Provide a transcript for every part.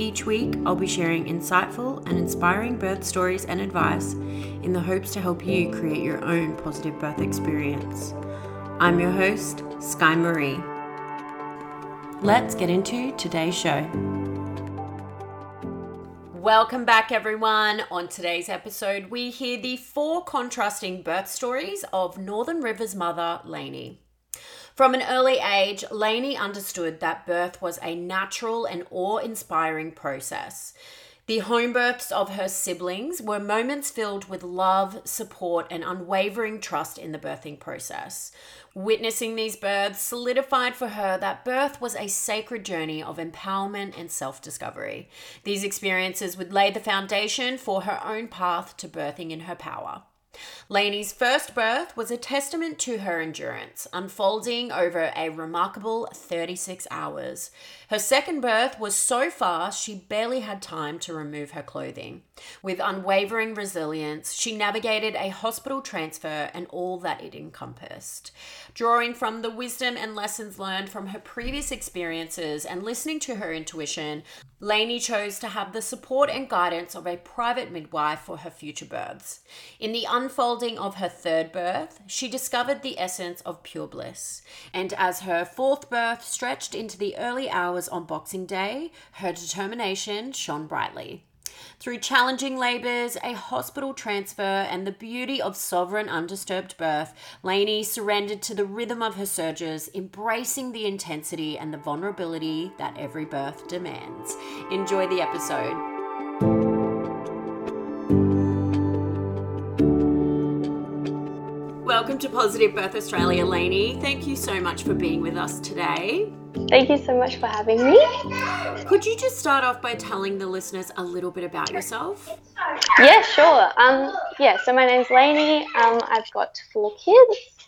Each week, I'll be sharing insightful and inspiring birth stories and advice in the hopes to help you create your own positive birth experience. I'm your host, Sky Marie. Let's get into today's show. Welcome back, everyone. On today's episode, we hear the four contrasting birth stories of Northern Rivers mother, Lainie. From an early age, Lainie understood that birth was a natural and awe inspiring process. The home births of her siblings were moments filled with love, support, and unwavering trust in the birthing process. Witnessing these births solidified for her that birth was a sacred journey of empowerment and self discovery. These experiences would lay the foundation for her own path to birthing in her power. Lainie's first birth was a testament to her endurance, unfolding over a remarkable 36 hours. Her second birth was so fast she barely had time to remove her clothing. With unwavering resilience, she navigated a hospital transfer and all that it encompassed. Drawing from the wisdom and lessons learned from her previous experiences and listening to her intuition, Lainie chose to have the support and guidance of a private midwife for her future births. In the unfolding of her third birth, she discovered the essence of pure bliss. And as her fourth birth stretched into the early hours on Boxing Day, her determination shone brightly. Through challenging labours, a hospital transfer, and the beauty of sovereign undisturbed birth, Lainie surrendered to the rhythm of her surges, embracing the intensity and the vulnerability that every birth demands. Enjoy the episode. Welcome to Positive Birth Australia, Lainie. Thank you so much for being with us today. Thank you so much for having me. Could you just start off by telling the listeners a little bit about yourself? Yeah, sure. Um, yeah, so my name's Lainie. Um, I've got four kids.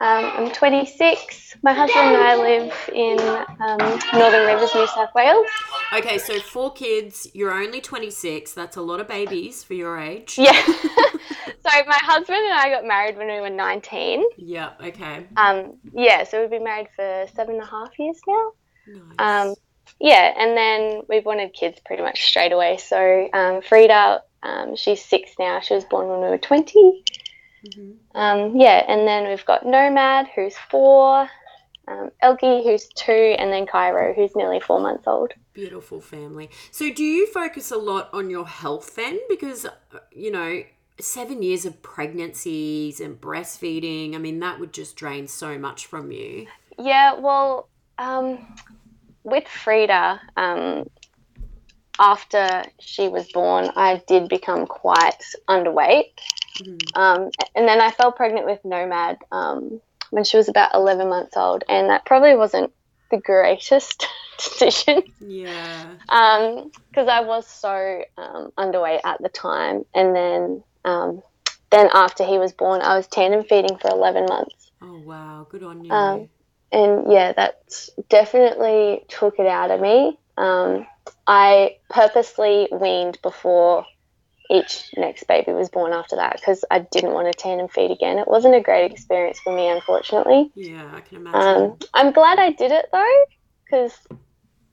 Um, I'm 26. My husband and I live in um, Northern Rivers, New South Wales. Okay, so four kids. You're only 26. That's a lot of babies for your age. Yeah. so my husband and I got married when we were 19. Yeah. Okay. Um, yeah, so we've been married for seven and a half years now. Nice. Um, yeah, and then we've wanted kids pretty much straight away. So um, Frida, um, she's six now. She was born when we were 20. Mhm. Um, yeah, and then we've got Nomad, who's four, um, Elkie, who's two, and then Cairo, who's nearly four months old. Beautiful family. So, do you focus a lot on your health then? Because, you know, seven years of pregnancies and breastfeeding, I mean, that would just drain so much from you. Yeah, well, um, with Frida, um, after she was born, I did become quite underweight. Mhm. Um, and then I fell pregnant with Nomad um, when she was about 11 months old, and that probably wasn't the greatest decision Yeah. because I was so um, underweight at the time. And then, um, then after he was born, I was tandem feeding for 11 months. Oh, wow. Good on you. Um, and yeah, that definitely took it out of me. Um, I purposely weaned before each next baby was born after that because I didn't want to tandem feed again. It wasn't a great experience for me, unfortunately. yeah, I can imagine. Um, I'm glad I did it though because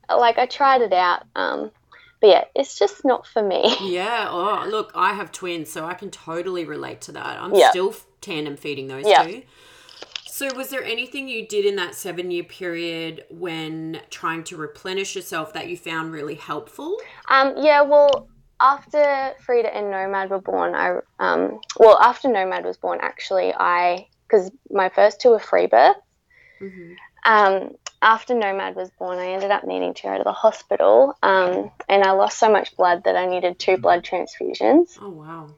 like I tried it out. Um, but yeah, it's just not for me. Yeah. Oh, look, I have twins, so I can totally relate to that. I'm Yeah. still tandem feeding those Yeah. two. So, was there anything you did in that seven year period when trying to replenish yourself that you found really helpful? Um, yeah, well, after Frida and Nomad were born, I um, well, after Nomad was born, actually, I because my first two were free births. Mm-hmm. Um, after Nomad was born, I ended up needing to go to the hospital, um, and I lost so much blood that I needed two blood transfusions. Oh, wow.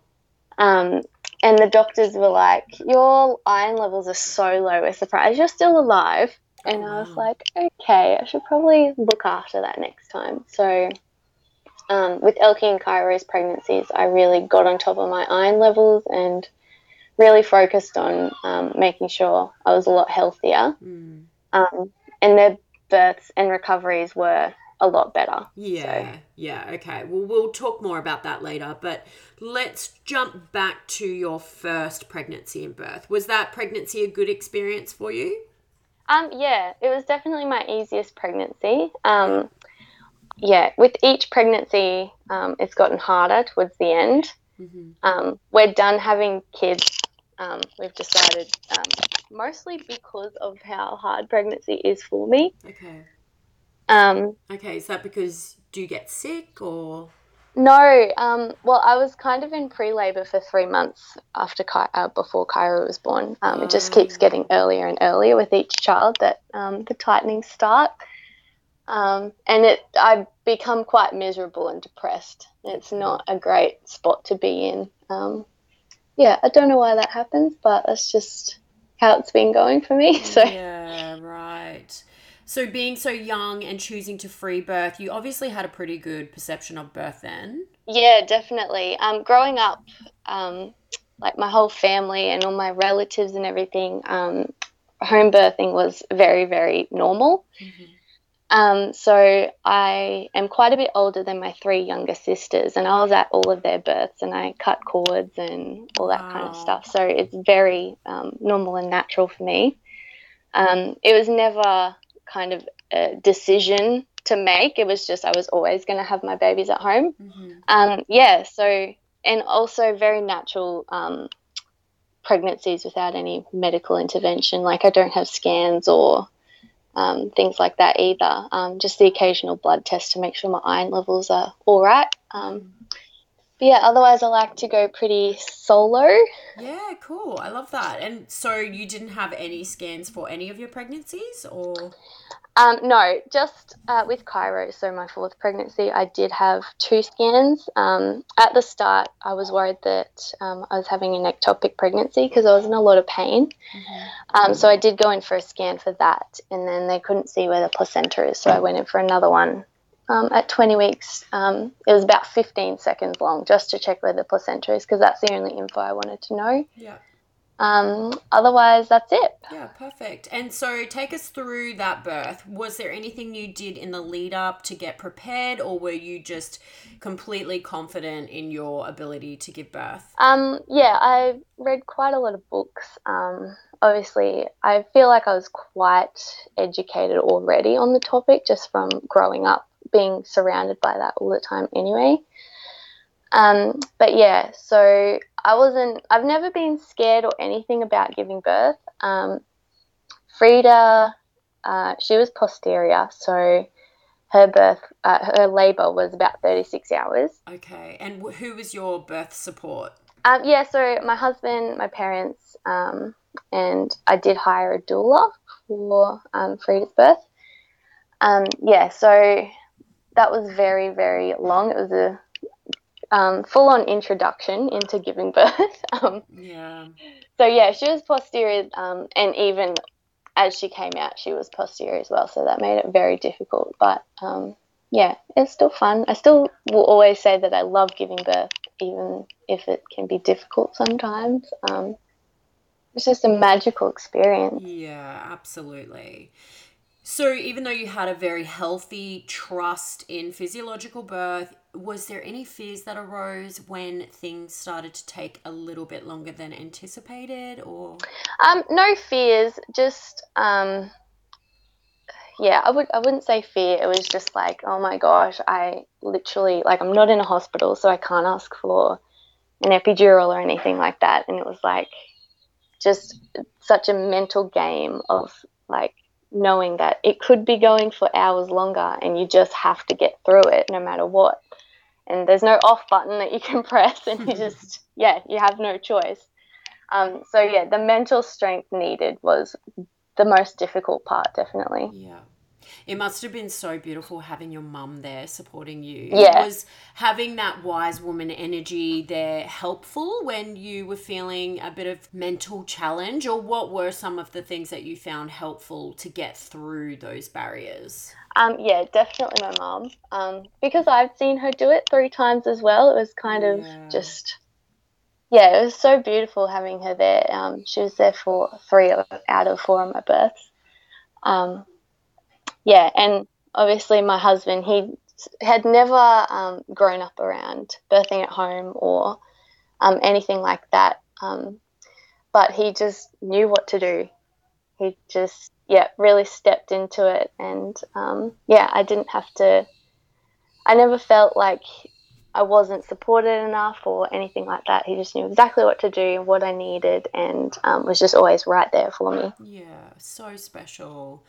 Um, and the doctors were like, "Your iron levels are so low. We're surprised you're still alive." And I was like, "Okay, I should probably look after that next time." So, um, with Elkie and Cairo's pregnancies, I really got on top of my iron levels and really focused on um, making sure I was a lot healthier. Mm. Um, and their births and recoveries were a lot better. Yeah, yeah, okay. Well, we'll talk more about that later, but let's jump back to your first pregnancy and birth. Was that pregnancy a good experience for you? Um, yeah, it was definitely my easiest pregnancy. Um, yeah, with each pregnancy, um, it's gotten harder towards the end. Mm-hmm. Um, we're done having kids. Um, we've decided, um, mostly because of how hard pregnancy is for me. Okay. Um, Okay, is that because do you get sick or? no, um, well, I was kind of in pre-labor for three months after Ky- uh, before Cairo was born. Um, it just keeps Oh. getting earlier and earlier with each child that um, the tightenings start. Um, and it, I've become quite miserable and depressed. It's not a great spot to be in. Um, yeah, I don't know why that happens, but that's just how it's been going for me. So Yeah, right. So being so young and choosing to free birth, you obviously had a pretty good perception of birth then. Yeah, definitely. Um, growing up, um, like my whole family and all my relatives and everything, um, home birthing was very, very normal. Um, so I am quite a bit older than my three younger sisters, and I was at all of their births, and I cut cords and all that kind of stuff. So it's very um, normal and natural for me. Um, it was never kind of a decision to make. It was just I was always going to have my babies at home. Mm-hmm. Um, yeah, so and also very natural um, pregnancies without any medical intervention. Like I don't have scans or um, things like that either. Um, just the occasional blood test to make sure my iron levels are all right. Um, but yeah, otherwise I like to go pretty solo. Yeah, cool. I love that. And so you didn't have any scans for any of your pregnancies or? Um, no, just uh, with Cairo, so my fourth pregnancy, I did have two scans. Um, at the start, I was worried that um, I was having an ectopic pregnancy because I was in a lot of pain. Um, so I did go in for a scan for that, and then they couldn't see where the placenta is, so I went in for another one. Um, at 20 weeks, um, it was about 15 seconds long just to check where the placenta is because that's the only info I wanted to know. Yeah. Um, otherwise, that's it. Yeah, perfect. And so take us through that birth. Was there anything you did in the lead up to get prepared, or were you just completely confident in your ability to give birth? Um, yeah, I read quite a lot of books. Um, obviously, I feel like I was quite educated already on the topic just from growing up, being surrounded by that all the time anyway. Um, but yeah, so I wasn't, I've never been scared or anything about giving birth. Um, Frida, uh, she was posterior, so her birth, uh, her labor was about 36 hours. Okay. And who was your birth support? Um, yeah, so my husband, my parents, um, and I did hire a doula for um, Frida's birth. Um, yeah, so that was very, very long. It was a um, full on introduction into giving birth. um, Yeah. so, yeah, she was posterior, um, and even as she came out, she was posterior as well. So that made it very difficult. But um, yeah, it's still fun. I still will always say that I love giving birth, even if it can be difficult sometimes. Um, it's just a magical experience. Yeah, absolutely. So, even though you had a very healthy trust in physiological birth, was there any fears that arose when things started to take a little bit longer than anticipated or Um, no fears, just um, yeah, I would I wouldn't say fear. It was just like, oh my gosh, I literally like I'm not in a hospital, so I can't ask for an epidural or anything like that. And it was like just such a mental game of like knowing that it could be going for hours longer and you just have to get through it no matter what. And there's no off button that you can press and you just yeah, you have no choice. Um, so yeah, the mental strength needed was the most difficult part, definitely. Yeah. It must have been so beautiful having your mum there supporting you. Yeah. It Was having that wise woman energy there helpful when you were feeling a bit of mental challenge, or what were some of the things that you found helpful to get through those barriers? Um, yeah, definitely my mum. Um, because I've seen her do it three times as well. It was kind of Yeah. just, yeah, it was so beautiful having her there. Um, she was there for three out of four of my births. Um, yeah, and obviously my husband, he had never um, grown up around birthing at home or um, anything like that. Um, but he just knew what to do. He just, yeah, really stepped into it. And um, yeah, I didn't have to, I never felt like I wasn't supported enough or anything like that. He just knew exactly what to do, what I needed, and um, was just always right there for me. Yeah, so special.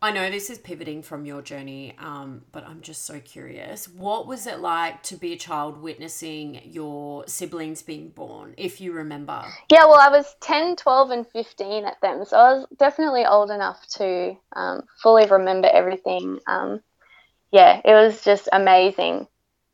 I know this is pivoting from your journey, um, but I'm just so curious. What was it like to be a child witnessing your siblings being born, if you remember? Yeah, well, I was 10, 12, and 15 at them, so I was definitely old enough to um, fully remember everything. Um, yeah, it was just amazing,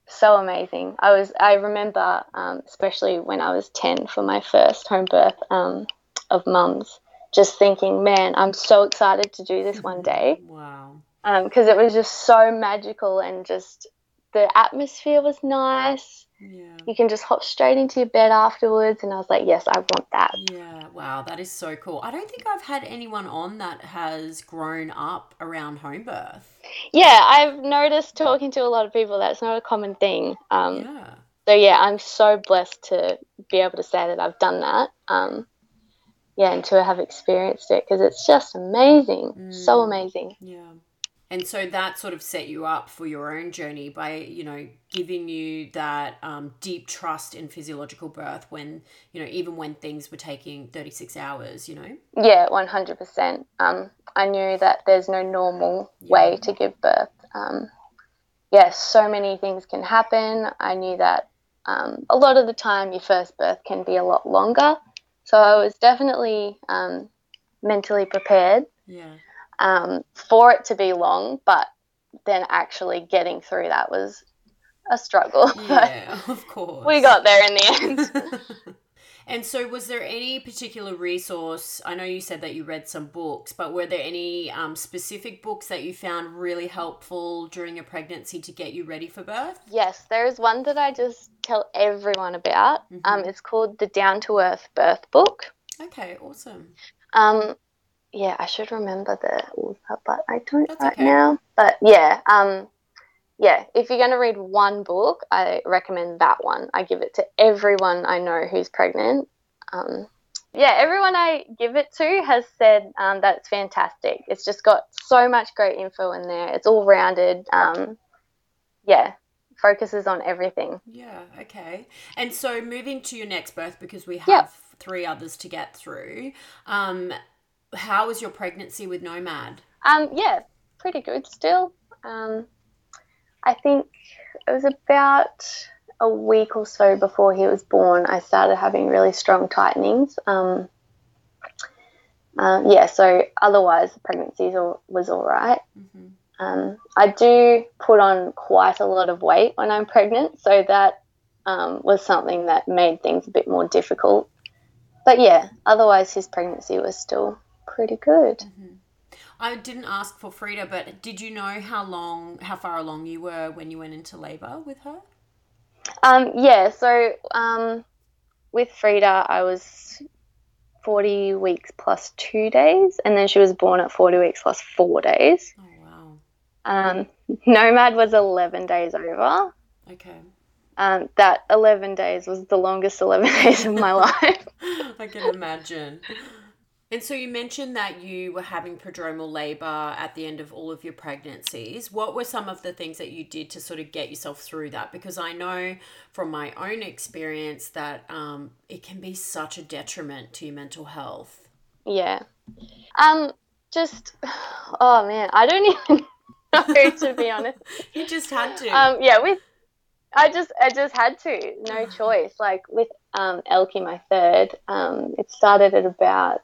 so amazing. I was, I remember, um, especially when I was 10 for my first home birth um, of mums, just thinking, man, I'm so excited to do this one day Wow. because it was just so magical and just the atmosphere was nice. Yeah. You can just hop straight into your bed afterwards, and I was like, yes, I want that. Yeah, wow, that is so cool. I don't think I've had anyone on that has grown up around home birth. Yeah, I've noticed talking to a lot of people that's not a common thing. Um, Yeah. So yeah, I'm so blessed to be able to say that I've done that. Um, yeah, and to have experienced it because it's just amazing, so Mm. amazing. Yeah. And so that sort of set you up for your own journey by, you know, giving you that um, deep trust in physiological birth when, you know, even when things were taking 36 hours, you know? Yeah, 100%. Um, I knew that there's no normal way to give birth. Um, yeah, so many things can happen. I knew that um, a lot of the time your first birth can be a lot longer. So I was definitely um, mentally prepared Yeah. um, for it to be long, but then actually getting through that was a struggle. Yeah, of course. But we got there in the end. and so, was there any particular resource? I know you said that you read some books, but were there any um, specific books that you found really helpful during your pregnancy to get you ready for birth? yes, there is one that I just tell everyone about. Um, Mhm. it's called the Down to Earth Birth Book. Okay, awesome. Um, yeah, I should remember the author, but I don't That's right okay. now. But yeah, um, yeah, if you're going to read one book, I recommend that one. I give it to everyone I know who's pregnant. Um, yeah, everyone I give it to has said um, that it's fantastic. It's just got so much great info in there. It's all rounded. Um, yeah, focuses on everything. Yeah, okay. And so moving to your next birth because we have Yeah. three others to get through. Um how was your pregnancy with Nomad? Um, yeah, pretty good still. Um, I think it was about a week or so before he was born. I started having really strong tightenings. Um, uh, yeah, so otherwise the pregnancy was all right. hmm Um, I do put on quite a lot of weight when I'm pregnant, so that um, was something that made things a bit more difficult. But yeah, otherwise his pregnancy was still pretty good. I didn't ask for Frida, but did you know how long how far along you were when you went into labor with her? Um, yeah, so um, with Frida, I was 40 weeks plus two days, and then she was born at 40 weeks plus four days. Oh wow. Um, Nomad was 11 days over. Okay. Um, that 11 days was the longest 11 days of my life. I can imagine. And so you mentioned that you were having prodromal labor at the end of all of your pregnancies. What were some of the things that you did to sort of get yourself through that? Because I know from my own experience that um, it can be such a detriment to your mental health. Yeah. Um. Just. Oh man, I don't even know to be honest. You just had to. Um. Yeah. With. I just. I just had to. No choice. Like with um, Elkie, my third. Um. It started at about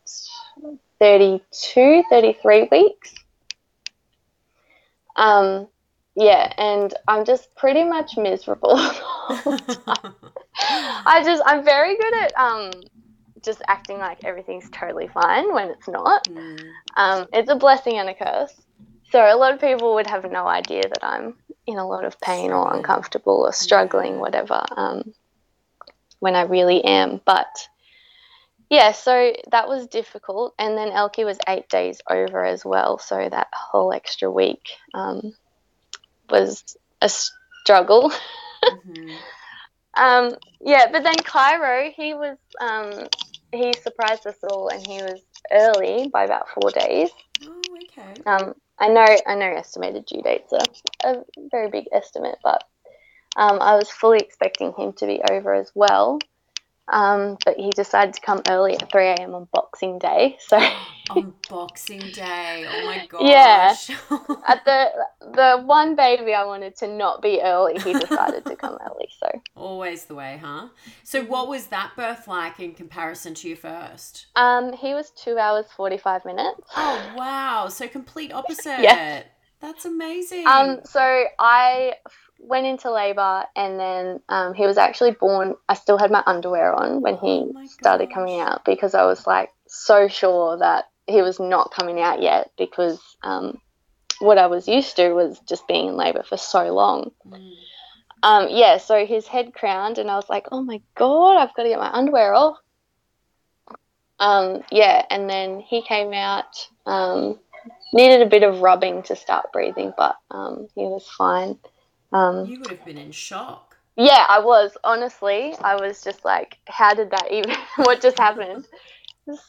32, 33 weeks. Um, yeah, and I'm just pretty much miserable. I just, I'm very good at um, just acting like everything's totally fine when it's not. Mm. Um, it's a blessing and a curse. So a lot of people would have no idea that I'm in a lot of pain or uncomfortable or struggling, whatever, um, when I really am. But yeah, so that was difficult. And then Elkie was eight days over as well. So that whole extra week um, was a struggle. Mhm. Um, yeah, but then Cairo, he was, um, he surprised us all and he was early by about four days. Oh, okay. Um, I know, I know estimated due dates are a very big estimate, but um, I was fully expecting him to be over as well. Um, but he decided to come early at 3 a.m. on Boxing Day. So On Boxing Day. Oh my gosh. Yeah. at the the one baby I wanted to not be early, he decided to come early. So Always the way, huh? So, what was that birth like in comparison to your first? um, he was two hours 45 minutes. Oh, wow. So, complete opposite. Yeah. That's amazing. Um, so I went into labor, and then um, he was actually born. I still had my underwear on when he Oh started coming out because I was like so sure that he was not coming out yet because um, what I was used to was just being in labor for so long. Mm. Um, yeah, so his head crowned, and I was like, oh my god, I've got to get my underwear off. Um, yeah, and then he came out, um, needed a bit of rubbing to start breathing, but um, he was fine. Um, You would have been in shock. yeah, I was, honestly. I was just like, how did that even, what just happened?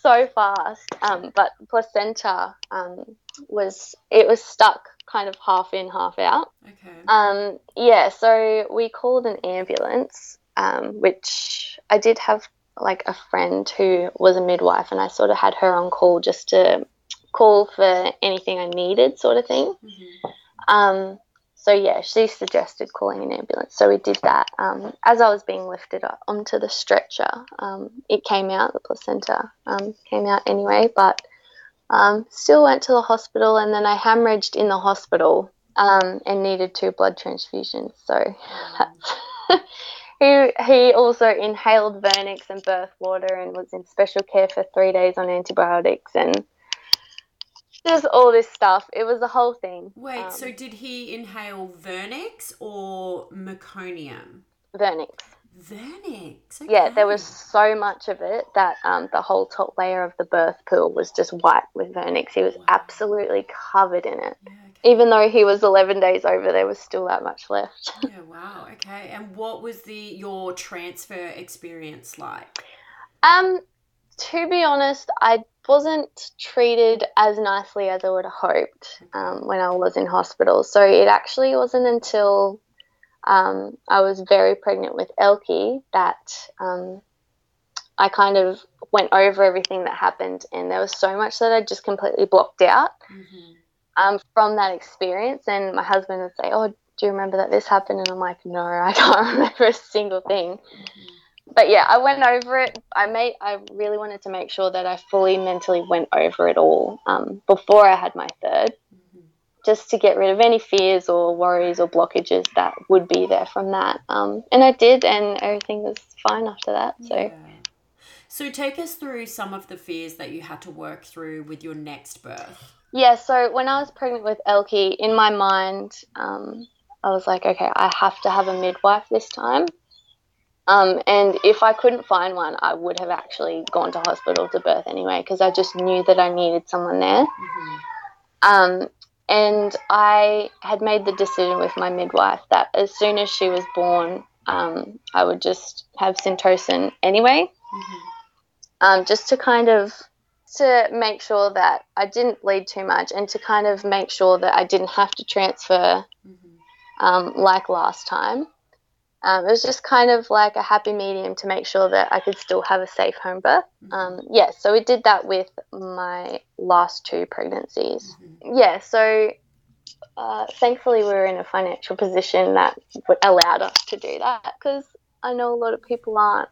So fast. Um, but placenta um, was, it was stuck kind of half in, half out. Okay. Um, yeah, so we called an ambulance, um, which I did have like a friend who was a midwife, and I sort of had her on call just to call for anything I needed, sort of thing. Mhm. Um, so yeah, she suggested calling an ambulance, so we did that. Um, as I was being lifted up onto the stretcher, um, it came out, the placenta um, came out anyway, but um, still went to the hospital, and then I hemorrhaged in the hospital um, and needed two blood transfusions. So he he also inhaled Vernix and birth water and was in special care for three days on antibiotics and just all this stuff. It was a whole thing. Wait, Um, so did he inhale Vernix or meconium? Vernix. Vernix. Yeah, there was so much of it that um, the whole top layer of the birth pool was just white with Vernix. He was Wow. absolutely covered in it. Yeah, okay. Even though he was 11 days over, there was still that much left. Yeah, wow. Okay. And what was the your transfer experience like? Um, to be honest, I wasn't treated as nicely as I would have hoped um, when I was in hospital. So it actually wasn't until um, I was very pregnant with Elkie that um, I kind of went over everything that happened, and there was so much that I just completely blocked out hmm um, from that experience. And my husband would say, "Oh, do you remember that this happened?" And I'm like, "No, I can't remember a single thing." But yeah, I went over it. I made. I really wanted to make sure that I fully mentally went over it all um, before I had my third, hmm just to get rid of any fears or worries or blockages that would be there from that. Um, and I did, and everything was fine after that. So. Yeah. So take us through some of the fears that you had to work through with your next birth. Yeah, so when I was pregnant with Elkie, in my mind, um, I was like, okay, I have to have a midwife this time. Um, and if I couldn't find one, I would have actually gone to hospital to birth anyway, because I just knew that I needed someone there. hmm Um, and I had made the decision with my midwife that as soon as she was born, um, I would just have Syntocin anyway hmm um, just to kind of to make sure that I didn't bleed too much and to kind of make sure that I didn't have to transfer Mm-hmm. um, like last time. Um, it was just kind of like a happy medium to make sure that I could still have a safe home birth. Mm-hmm. Um, yeah, so we did that with my last two pregnancies. Mm-hmm. Yeah, so uh, thankfully we were in a financial position that would allowed us to do that because I know a lot of people aren't.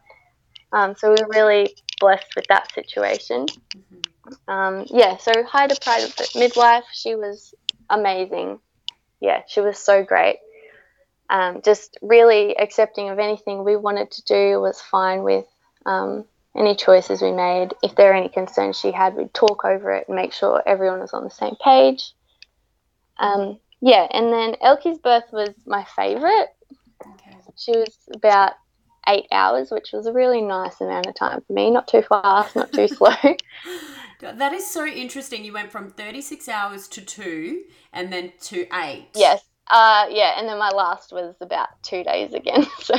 Um, so we were really blessed with that situation. Mm-hmm. Um, yeah, so hired a private midwife. She was amazing. Yeah, she was so great. Um, just really accepting of anything we wanted to do, was fine with um, any choices we made. If there were any concerns she had, we'd talk over it and make sure everyone was on the same page. Um, yeah, and then Elkie's birth was my favourite. Okay. She was about eight hours, which was a really nice amount of time for me. Not too fast, not too slow. That is so interesting. You went from 36 hours to two and then to eight. yes. Uh, yeah, and then my last was about two days again. So,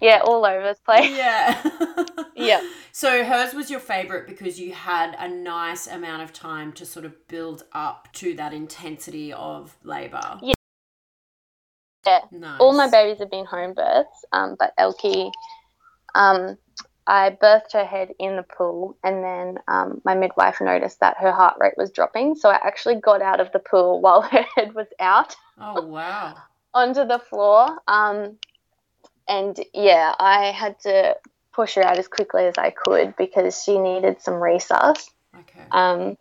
yeah, all over the place. Yeah. Yeah. So hers was your favorite because you had a nice amount of time to sort of build up to that intensity of labor. Yeah. Yeah. Nice. All my babies have been home births, um, but Elkie, um, I birthed her head in the pool, and then um, my midwife noticed that her heart rate was dropping. So I actually got out of the pool while her head was out Oh wow. onto the floor. Um, and yeah, I had to push her out as quickly as I could because she needed some resus. Okay. Um,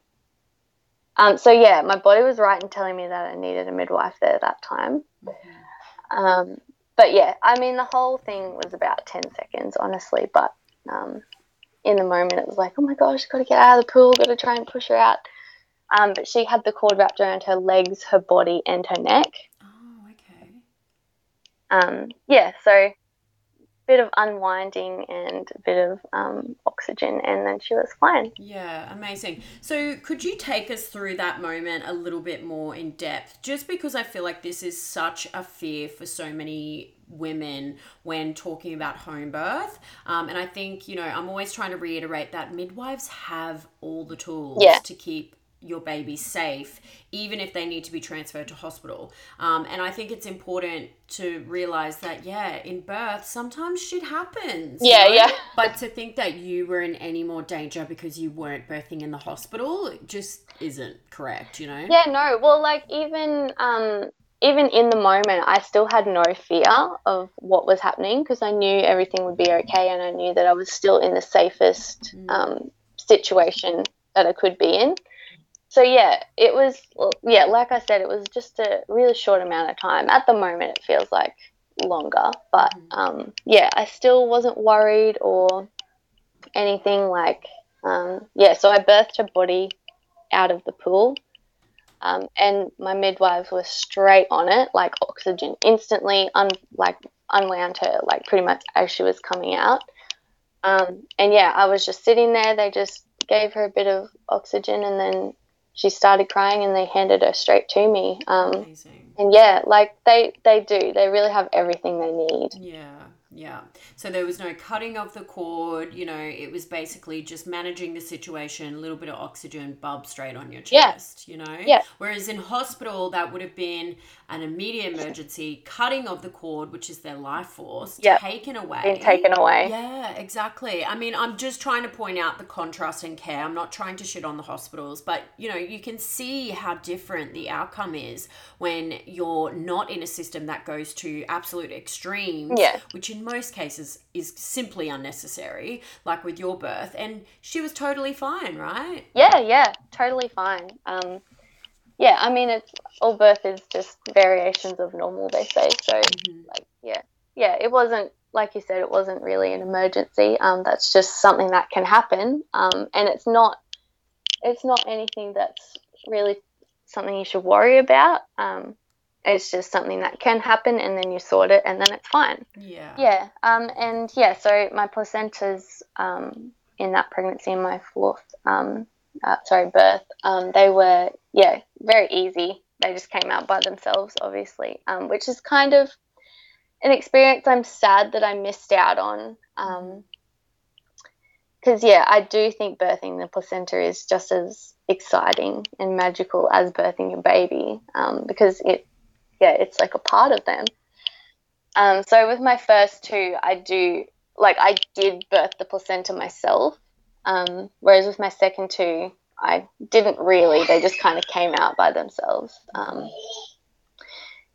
um, so yeah, my body was right in telling me that I needed a midwife there that time. Mhm. Um, but yeah, I mean, the whole thing was about 10 seconds, honestly. But um, in the moment, it was like, oh my gosh, got to get out of the pool, got to try and push her out. Um, but she had the cord wrapped around her legs, her body, and her neck. Oh, okay. Um, yeah, so a bit of unwinding and a bit of um, oxygen, and then she was fine. Yeah, amazing. So, could you take us through that moment a little bit more in depth? Just because I feel like this is such a fear for so many women when talking about home birth. Um, and I think, you know, I'm always trying to reiterate that midwives have all the tools Yeah. to keep your baby safe, even if they need to be transferred to hospital. Um, and I think it's important to realize that, yeah, in birth, sometimes shit happens. you Yeah, know? yeah. But to think that you were in any more danger because you weren't birthing in the hospital it just isn't correct, you know? Yeah, no. Well, like even um, even in the moment, I still had no fear of what was happening because I knew everything would be okay, and I knew that I was still in the safest Mm. um, situation that I could be in. So yeah, it was yeah, like I said, it was just a really short amount of time. At the moment, it feels like longer, but Mhm. um, yeah, I still wasn't worried or anything like um, yeah. So I birthed her body out of the pool. Um, and my midwives were straight on it, like oxygen instantly, un- like unwound her, like pretty much as she was coming out. Um, and yeah, I was just sitting there. They just gave her a bit of oxygen, and then she started crying, and they handed her straight to me. Um, and yeah, like they they do, they really have everything they need. Yeah, yeah. So there was no cutting of the cord, you know, it was basically just managing the situation, a little bit of oxygen, bub straight on your Yeah. chest, you know? Yeah. Whereas in hospital, that would have been an immediate emergency, cutting of the cord, which is their life force, Yeah. taken away. Being taken away. Yeah, exactly. I mean, I'm just trying to point out the contrast in care. I'm not trying to shit on the hospitals, but you know, you can see how different the outcome is when you're not in a system that goes to absolute extremes, Yeah. which in most cases is simply unnecessary, like with your birth. And she was totally fine, right? Yeah, yeah, totally fine. Um, yeah, I mean, it's all birth is just variations of normal, they say. So, Mhm. like, yeah, yeah, it wasn't like you said, it wasn't really an emergency. Um, that's just something that can happen. Um, and it's not, it's not anything that's really something you should worry about. Um, it's just something that can happen, and then you sort it, and then it's fine. Yeah. Yeah, um, and yeah, so my placentas um, in that pregnancy and my fourth, um, uh, sorry, birth, um, they were, yeah, very easy. They just came out by themselves, obviously, um, which is kind of an experience I'm sad that I missed out on. Um, because yeah, I do think birthing the placenta is just as exciting and magical as birthing a baby um, because it, yeah, it's like a part of them. Um, so with my first two, I do like I did birth the placenta myself, um, whereas with my second two, I didn't really. They just kind of came out by themselves. Um,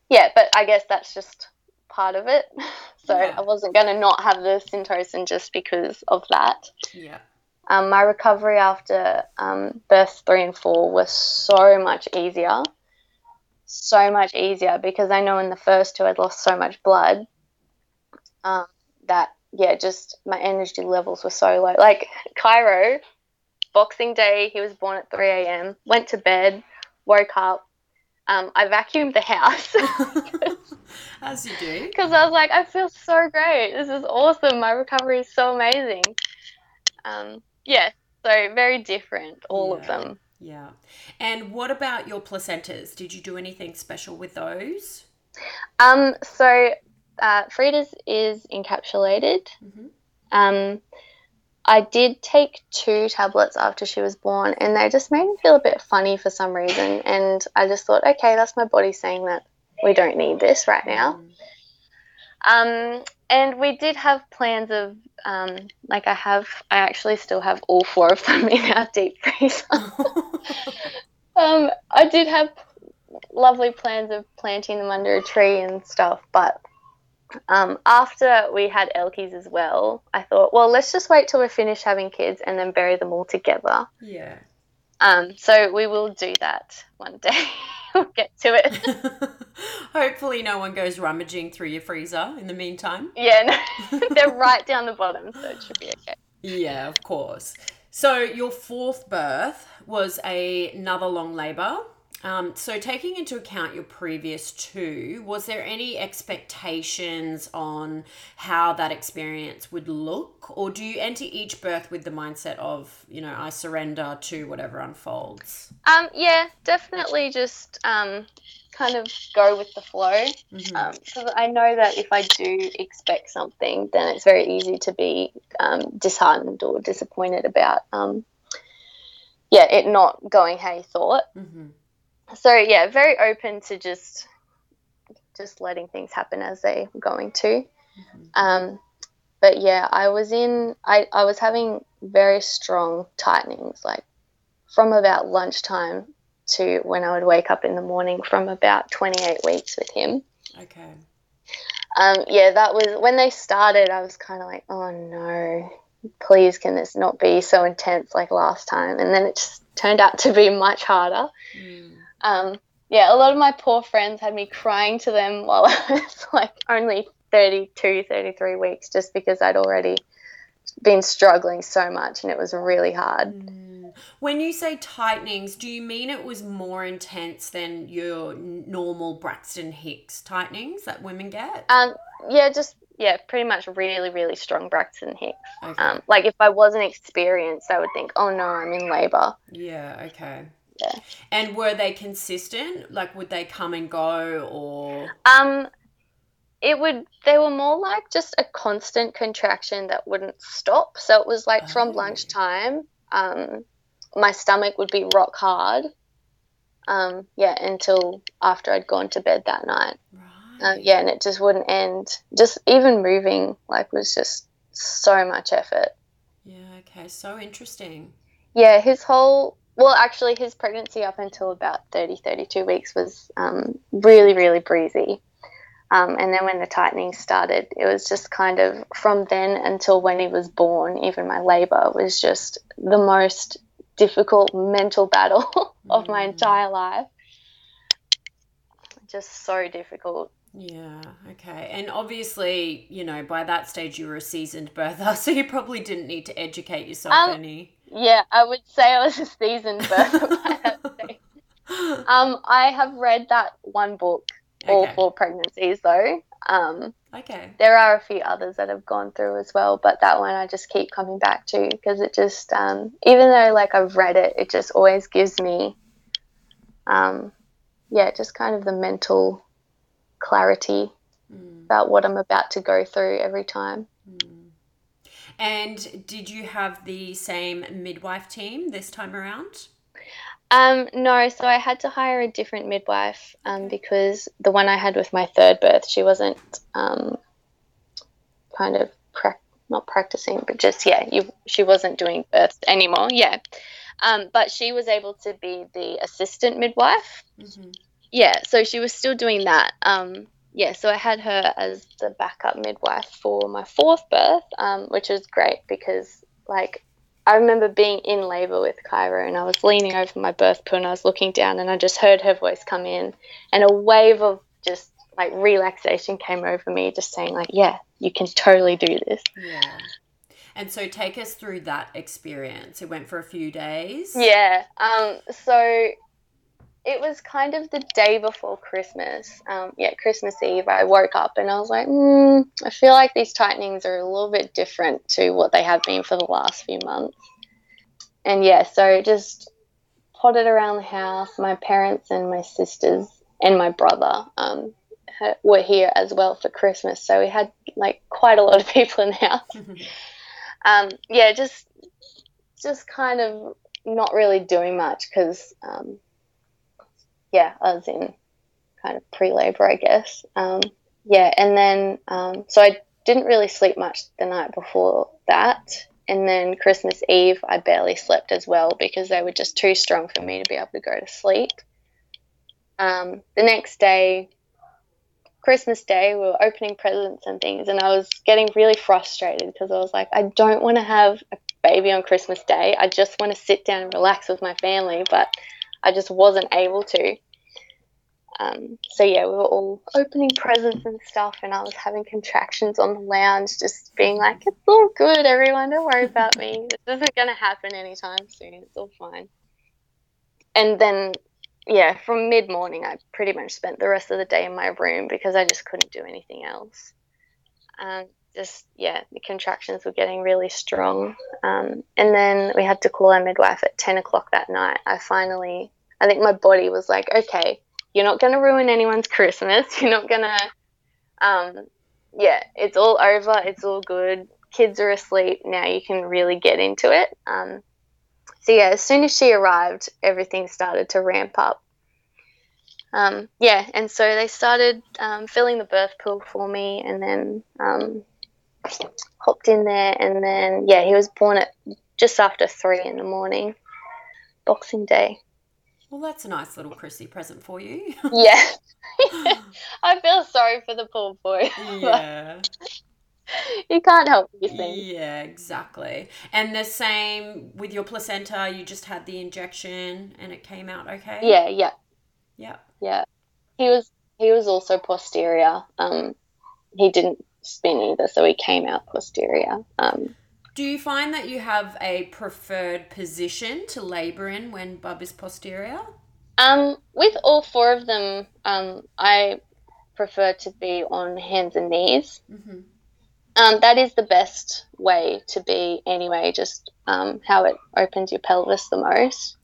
yeah, but I guess that's just part of it. So Yeah. I wasn't going to not have the syntocin just because of that. Yeah. Um, my recovery after um, births three and four was so much easier. So much easier because I know in the first two I'd lost so much blood um, that, yeah, just my energy levels were so low. Like Cairo, Boxing Day, he was born at 3 a.m., went to bed, woke up. Um, I vacuumed the house As you do. because I was like, I feel so great. This is awesome. My recovery is so amazing. Um, yeah, so very different, all of them. Yeah. And what about your placentas? Did you do anything special with those? Um, so uh, Frida's is encapsulated. Mhm. Um, I did take two tablets after she was born, and they just made me feel a bit funny for some reason. And I just thought, okay, that's my body saying that we don't need this right now. Um, and we did have plans of, um, like I have, I actually still have all four of them in our deep freezer. um, I did have lovely plans of planting them under a tree and stuff, but um, after we had Elkies as well, I thought, well, let's just wait till we finish having kids and then bury them all together. yeah. Um, so we will do that one day. we'll get to it. Hopefully, no one goes rummaging through your freezer in the meantime. yeah, no, they're right down the bottom, so it should be okay. Yeah, of course. So, your fourth birth was a, another long labor. Um, so, taking into account your previous two, was there any expectations on how that experience would look? Or do you enter each birth with the mindset of, you know, I surrender to whatever unfolds? Um, yeah, definitely just um, kind of go with the flow. Because I know that if I do expect something, then it's very easy to be um, disheartened or disappointed about, um, yeah, it not going how you thought. Mhm. So yeah, very open to just just letting things happen as they're going to. Mhm. Um, but yeah, I was in. I, I was having very strong tightenings, like from about lunchtime to when I would wake up in the morning, from about 28 weeks with him. Okay. Um, yeah, that was when they started. I was kind of like, oh no, please, can this not be so intense like last time? And then it just turned out to be much harder. Mm. Um, yeah, a lot of my poor friends had me crying to them while I was like only 32, 33 weeks just because I'd already been struggling so much and it was really hard. Mm. When you say tightenings, do you mean it was more intense than your normal Braxton Hicks tightenings that women get? Um, yeah, just, yeah, pretty much really, really strong Braxton Hicks. Okay. Um, like if I wasn't experienced, I would think, oh no, I'm in labor. yeah, okay. Yeah. And were they consistent? Like, would they come and go or. Um, it would. They were more like just a constant contraction that wouldn't stop. So it was like Oh. from lunchtime, um, my stomach would be rock hard. Um, yeah, until after I'd gone to bed that night. Right. Uh, yeah, and it just wouldn't end. Just even moving like was just so much effort. Yeah, okay. So interesting. Yeah, his whole well, actually, his pregnancy up until about 30, 32 weeks was um, really, really breezy. Um, and then when the tightening started, it was just kind of from then until when he was born, even my labor was just the most difficult mental battle of my Mm. entire life. Just so difficult. Yeah, okay. And obviously, you know, by that stage you were a seasoned birther, so you probably didn't need to educate yourself Um, any. Yeah, I would say I was a seasoned birther by that stage. Um, I have read that one book, all four pregnancies, though. Um, Okay. there are a few others that have gone through as well, but that one I just keep coming back to because it just, um, even though like I've read it, it just always gives me, um, yeah, just kind of the mental clarity Mm, about what I'm about to go through every time. mm. And did you have the same midwife team this time around? Um, no, so I had to hire a different midwife um, because the one I had with my third birth, she wasn't um, kind of pra- not practicing, but just yeah, you she wasn't doing births anymore. Yeah, um, but she was able to be the assistant midwife. Mm-hmm. Yeah, so she was still doing that. Yeah, so I had her as the backup midwife for my fourth birth, um, which was great because like I remember being in labor with Cairo and I was leaning over my birth pool and I was looking down and I just heard her voice come in and a wave of just like relaxation came over me, just saying like, yeah, you can totally do this. Yeah. And so take us through that experience. It went for a few days. Yeah. Um, so it was kind of the day before Christmas. Um, yeah, Christmas Eve, I woke up and I was like, mm, I feel like these tightenings are a little bit different to what they have been for the last few months. And yeah, so just potted around the house. My parents and my sisters and my brother um, were here as well for Christmas. So we had like quite a lot of people in the house. um, yeah, just just kind of not really doing much because um, yeah, I was in kind of pre labor, I guess. Um, yeah, and then um, so I didn't really sleep much the night before that. And then Christmas Eve, I barely slept as well because they were just too strong for me to be able to go to sleep. Um, the next day, Christmas Day, we were opening presents and things, and I was getting really frustrated because I was like, I don't want to have a baby on Christmas Day. I just want to sit down and relax with my family, but I just wasn't able to. Um, so yeah, we were all opening presents and stuff, and I was having contractions on the lounge, just being like, "It's all good, everyone. Don't worry about me. This isn't going to happen anytime soon. It's all fine." And then, yeah, from mid morning, I pretty much spent the rest of the day in my room because I just couldn't do anything else. Um, just yeah, the contractions were getting really strong. Um, and then we had to call our midwife at ten o'clock that night. I finally, I think my body was like, okay, you're not going to ruin anyone's Christmas. You're not going to, um, yeah, it's all over. It's all good. Kids are asleep. Now you can really get into it. Um, so yeah, as soon as she arrived, everything started to ramp up. Um, yeah, and so they started um, filling the birth pool for me, and then um, hopped in there, and then yeah, he was born at just after three in the morning, Boxing Day. Well, that's a nice little Chrissy present for you. yeah. I feel sorry for the poor boy. Yeah. you can't help yourself. Yeah, exactly. And the same with your placenta, you just had the injection and it came out okay? Yeah, yeah. Yeah. Yeah. He was he was also posterior. Um he didn't spin either, so he came out posterior. Um do you find that you have a preferred position to labour in when bub is posterior? Um, with all four of them, um, I prefer to be on hands and knees. Mm-hmm. Um, that is the best way to be anyway, just um, how it opens your pelvis the most.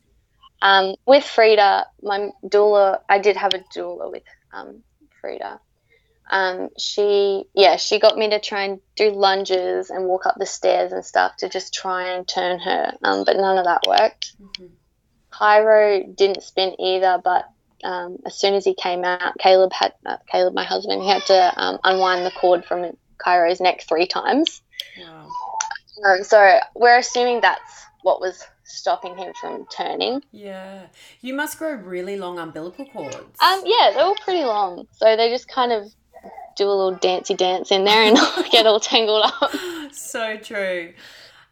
Um, with Frida, my doula, I did have a doula with um, Frida um, she yeah she got me to try and do lunges and walk up the stairs and stuff to just try and turn her um, but none of that worked mm-hmm. Cairo didn't spin either but um, as soon as he came out Caleb had uh, Caleb my husband he had to um, unwind the cord from Cairo's neck three times wow. Um, so we're assuming that's what was stopping him from turning. Yeah. You must grow really long umbilical cords. Um, yeah, they're all pretty long. So they just kind of do a little dancey dance in there and get all tangled up. So true.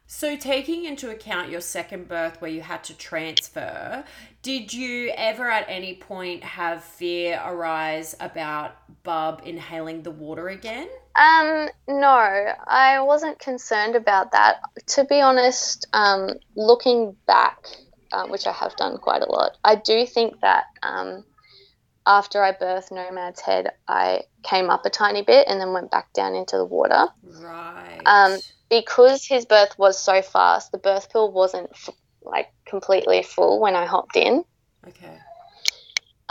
So, taking into account your second birth where you had to transfer, did you ever at any point have fear arise about Bub inhaling the water again? Um, no, I wasn't concerned about that. To be honest, um, looking back, um, which I have done quite a lot, I do think that um, after I birthed Nomad's head, I came up a tiny bit and then went back down into the water. Right. Um, because his birth was so fast, the birth pool wasn't f- like completely full when I hopped in. Okay.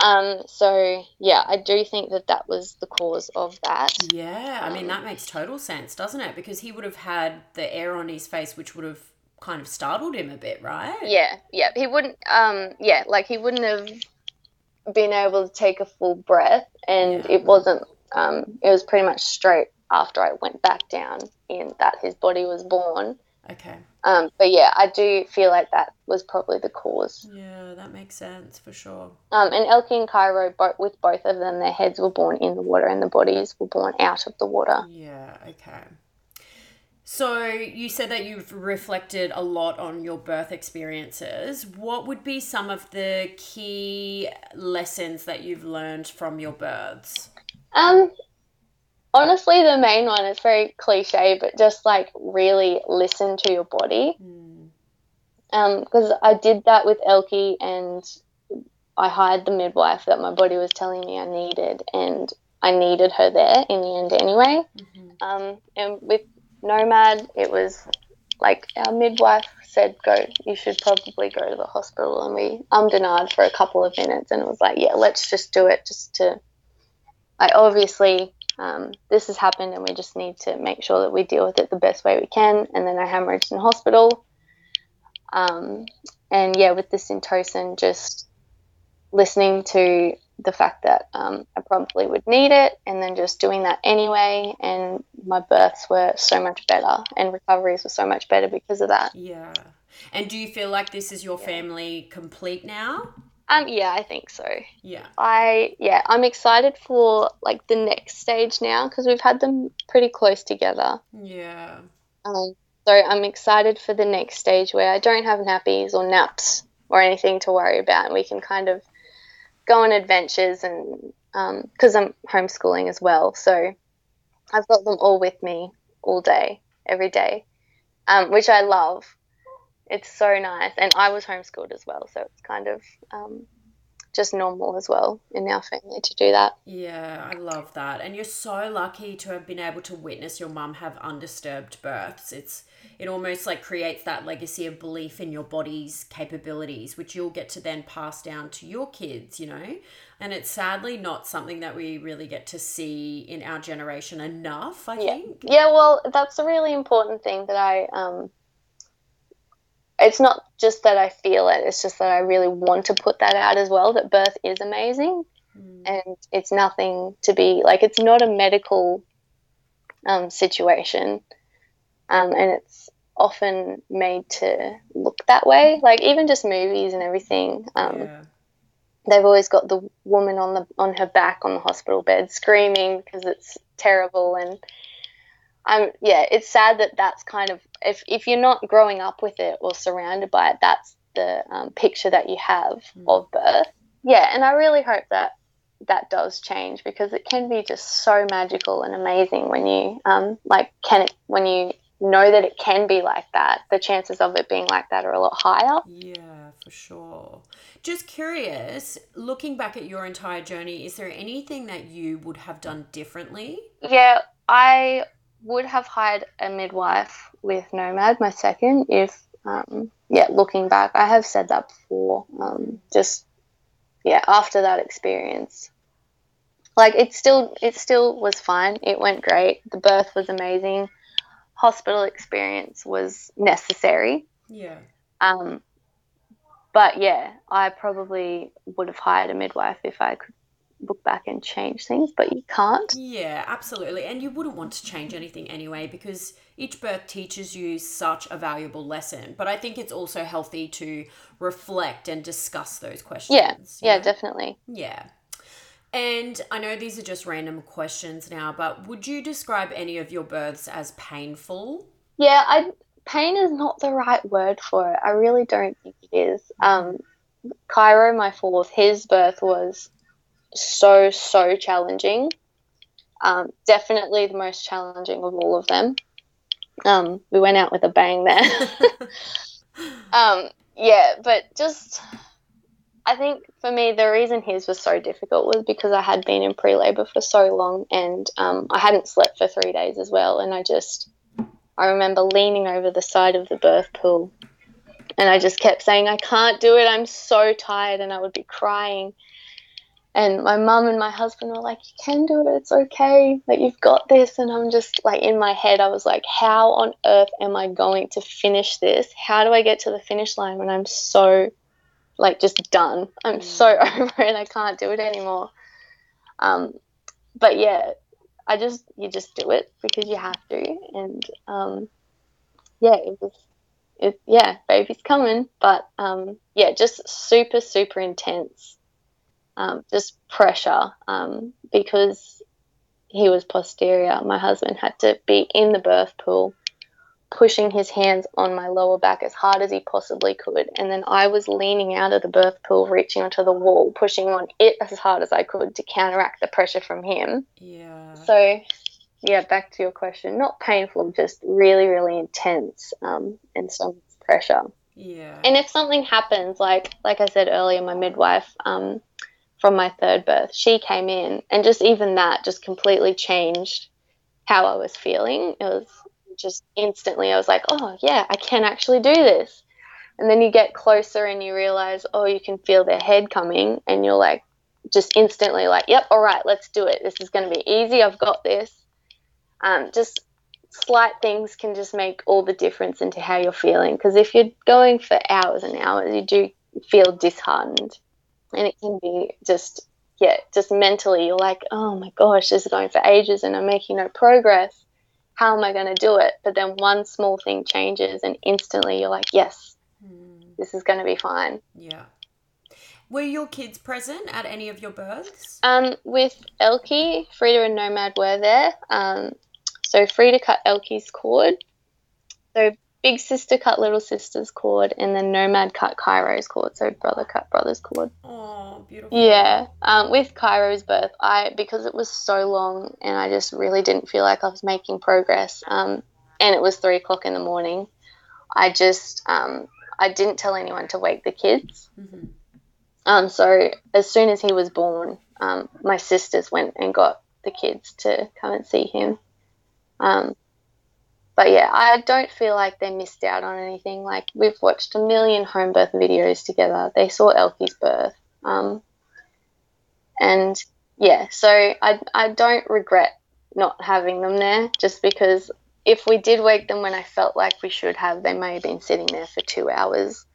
Um, so yeah, I do think that that was the cause of that. Yeah, I mean that makes total sense, doesn't it? Because he would have had the air on his face, which would have kind of startled him a bit, right? Yeah, yeah. He wouldn't. Um, yeah, like he wouldn't have been able to take a full breath, and Yeah. it wasn't. Um, it was pretty much straight after I went back down in that his body was born. Okay. Um, but yeah, I do feel like that was probably the cause. Yeah, that makes sense for sure. Um, and Elkie and Cairo, both with both of them, their heads were born in the water, and the bodies were born out of the water. Yeah, okay. So you said that you've reflected a lot on your birth experiences. What would be some of the key lessons that you've learned from your births? Um, honestly, the main one is very cliche, but just like really listen to your body. Hmm. Um, because I did that with Elkie, and I hired the midwife that my body was telling me I needed, and I needed her there in the end anyway. Mhm. Um, and with Nomad, it was like our midwife said, "Go, you should probably go to the hospital." And we and ahed for a couple of minutes, and it was like, "Yeah, let's just do it, just to." I obviously, um, this has happened, and we just need to make sure that we deal with it the best way we can. And then I hemorrhaged in hospital. Um, and yeah, with the syntocin, just listening to the fact that um, I probably would need it, and then just doing that anyway. And my births were so much better, and recoveries were so much better because of that. Yeah. And do you feel like this is your family complete now? Um, yeah, I think so. Yeah. I yeah, I'm excited for like the next stage now because we've had them pretty close together. Yeah. Um, so I'm excited for the next stage where I don't have nappies or naps or anything to worry about, and we can kind of go on adventures and because I'm homeschooling as well, so I've got them all with me all day, every day, um, which I love. It's so nice, and I was homeschooled as well, so it's kind of um, just normal as well in our family to do that. Yeah, I love that. And you're so lucky to have been able to witness your mum have undisturbed births. It's it almost like creates that legacy of belief in your body's capabilities, which you'll get to then pass down to your kids, you know? And it's sadly not something that we really get to see in our generation enough, I Yeah. think. Yeah, well, that's a really important thing that I. Um, it's not just that I feel it; it's just that I really want to put that out as well. That birth is amazing, Mm. and it's nothing to be like. It's not a medical um, situation, um, and it's often made to look that way. Like even just movies and everything. Um, yeah. they've always got the woman on the on her back on the hospital bed screaming because it's terrible and I'm yeah it's sad that that's kind of if if you're not growing up with it or surrounded by it that's the um, picture that you have Mm. of birth yeah and I really hope that that does change because it can be just so magical and amazing when you um like can it when you know that it can be like that the chances of it being like that are a lot higher Yeah, for sure. Just curious, looking back at your entire journey, is there anything that you would have done differently? Yeah, I would have hired a midwife with Nomad, my second, if, um, yeah, looking back, I have said that before. Um, just, yeah, after that experience. Like it still, it still was fine. It went great. The birth was amazing. Hospital experience was necessary. Yeah. Um, but yeah, I probably would have hired a midwife if I could look back and change things, but you can't. Yeah, absolutely. And you wouldn't want to change anything anyway because each birth teaches you such a valuable lesson. But I think it's also healthy to reflect and discuss those questions. Yeah, yeah, know? definitely. Yeah. And I know these are just random questions now, but would you describe any of your births as painful? Yeah, I pain is not the right word for it. I really don't think it is. Um, Cairo, my fourth, his birth was so so challenging. Um, definitely the most challenging of all of them. Um, we went out with a bang there. um, yeah, but just I think for me the reason his was so difficult was because I had been in pre labor for so long and um, I hadn't slept for three days as well, and I just I remember leaning over the side of the birth pool and I just kept saying, I can't do it. I'm so tired. And I would be crying. And my mum and my husband were like, You can do it, it's okay, like you've got this. And I'm just like, in my head, I was like, How on earth am I going to finish this? How do I get to the finish line when I'm so, like, just done? I'm so over it, I can't do it anymore. Um, but yeah, I just, you just do it because you have to. And um, yeah, it was, it, yeah, baby's coming. But um, yeah, just super, super intense um, just pressure um, because he was posterior. My husband had to be in the birth pool, pushing his hands on my lower back as hard as he possibly could. And then I was leaning out of the birth pool, reaching onto the wall, pushing on it as hard as I could to counteract the pressure from him. Yeah. So, yeah, back to your question. Not painful, just really, really intense um, and some pressure. Yeah. And if something happens, like like I said earlier, my midwife, um, from my third birth. She came in, and just even that just completely changed how I was feeling. It was just instantly, I was like, oh, yeah, I can actually do this. And then you get closer and you realize, oh, you can feel their head coming, and you're like, just instantly like, yep, all right, let's do it. This is going to be easy. I've got this. Um, just slight things can just make all the difference into how you're feeling. Because if you're going for hours and hours, you do feel disheartened and it can be just yeah just mentally you're like oh my gosh this is going for ages and i'm making no progress how am i going to do it? But then one small thing changes and instantly you're like yes mm. this is going to be fine. Yeah. Were your kids present at any of your births? Um with elkie frida and nomad were there. Um so frida cut elkie's cord. So big sister cut little sister's cord, and then Nomad cut Cairo's cord. So brother cut brother's cord. Oh, beautiful. Yeah. Um, with Cairo's birth, I because it was so long, and I just really didn't feel like I was making progress. Um, and it was three o'clock in the morning. I just um, I didn't tell anyone to wake the kids. Mm-hmm. Um, so as soon as he was born, um, my sisters went and got the kids to come and see him. Um, but yeah, I don't feel like they missed out on anything. Like we've watched a million home birth videos together. They saw Elkie's birth, um, and yeah, so I I don't regret not having them there, just because if we did wake them when I felt like we should have, they may have been sitting there for two hours.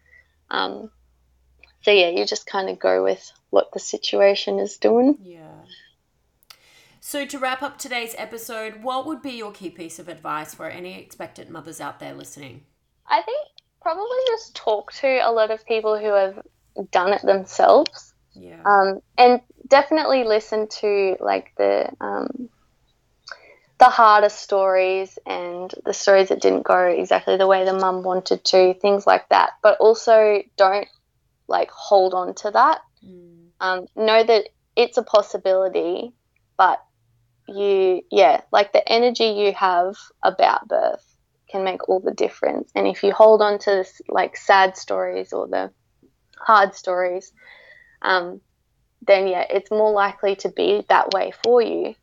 Um, so yeah, you just kind of go with what the situation is doing. Yeah. So, to wrap up today's episode, what would be your key piece of advice for any expectant mothers out there listening? I think probably just talk to a lot of people who have done it themselves. Yeah. Um, and definitely listen to like the um, the harder stories and the stories that didn't go exactly the way the mum wanted to, things like that. But also don't like hold on to that. Mm. Um, know that it's a possibility, but you, yeah, like the energy you have about birth can make all the difference. And if you hold on to this, like sad stories or the hard stories, um, then yeah, it's more likely to be that way for you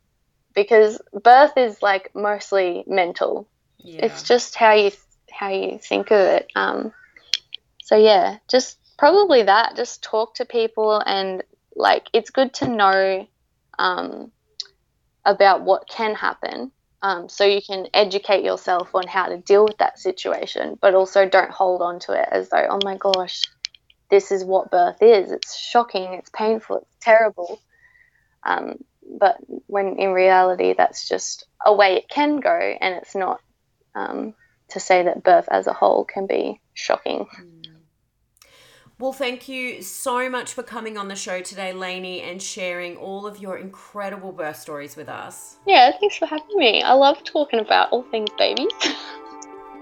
because birth is like mostly mental. Yeah. It's just how you how you think of it. Um, so yeah, just probably that. Just talk to people and like it's good to know um, about what can happen um, so you can educate yourself on how to deal with that situation, but also don't hold on to it as though, oh my gosh, this is what birth is. It's shocking, it's painful, it's terrible. Um, but when in reality, that's just a way it can go, and it's not um, to say that birth as a whole can be shocking. Mm. Well, thank you so much for coming on the show today, Lainie, and sharing all of your incredible birth stories with us. Yeah, thanks for having me. I love talking about all things babies.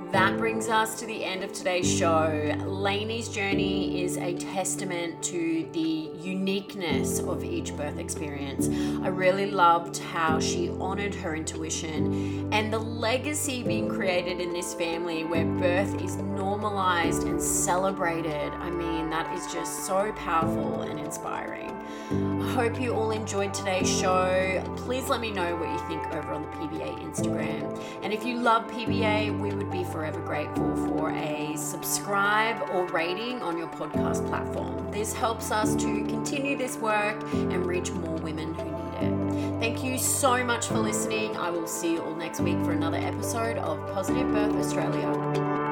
That brings us to the end of today's show. Lainie's journey is a testament to the uniqueness of each birth experience. I really loved how she honored her intuition and the legacy being created in this family where birth is normalized and celebrated. I mean, that is just so powerful and inspiring. I hope you all enjoyed today's show. Please let me know what you think over on the PBA Instagram. And if you love PBA, we would be forever grateful for a subscribe or rating on your podcast platform. This helps us to continue this work and reach more women who need it. Thank you so much for listening. I will see you all next week for another episode of Positive Birth Australia.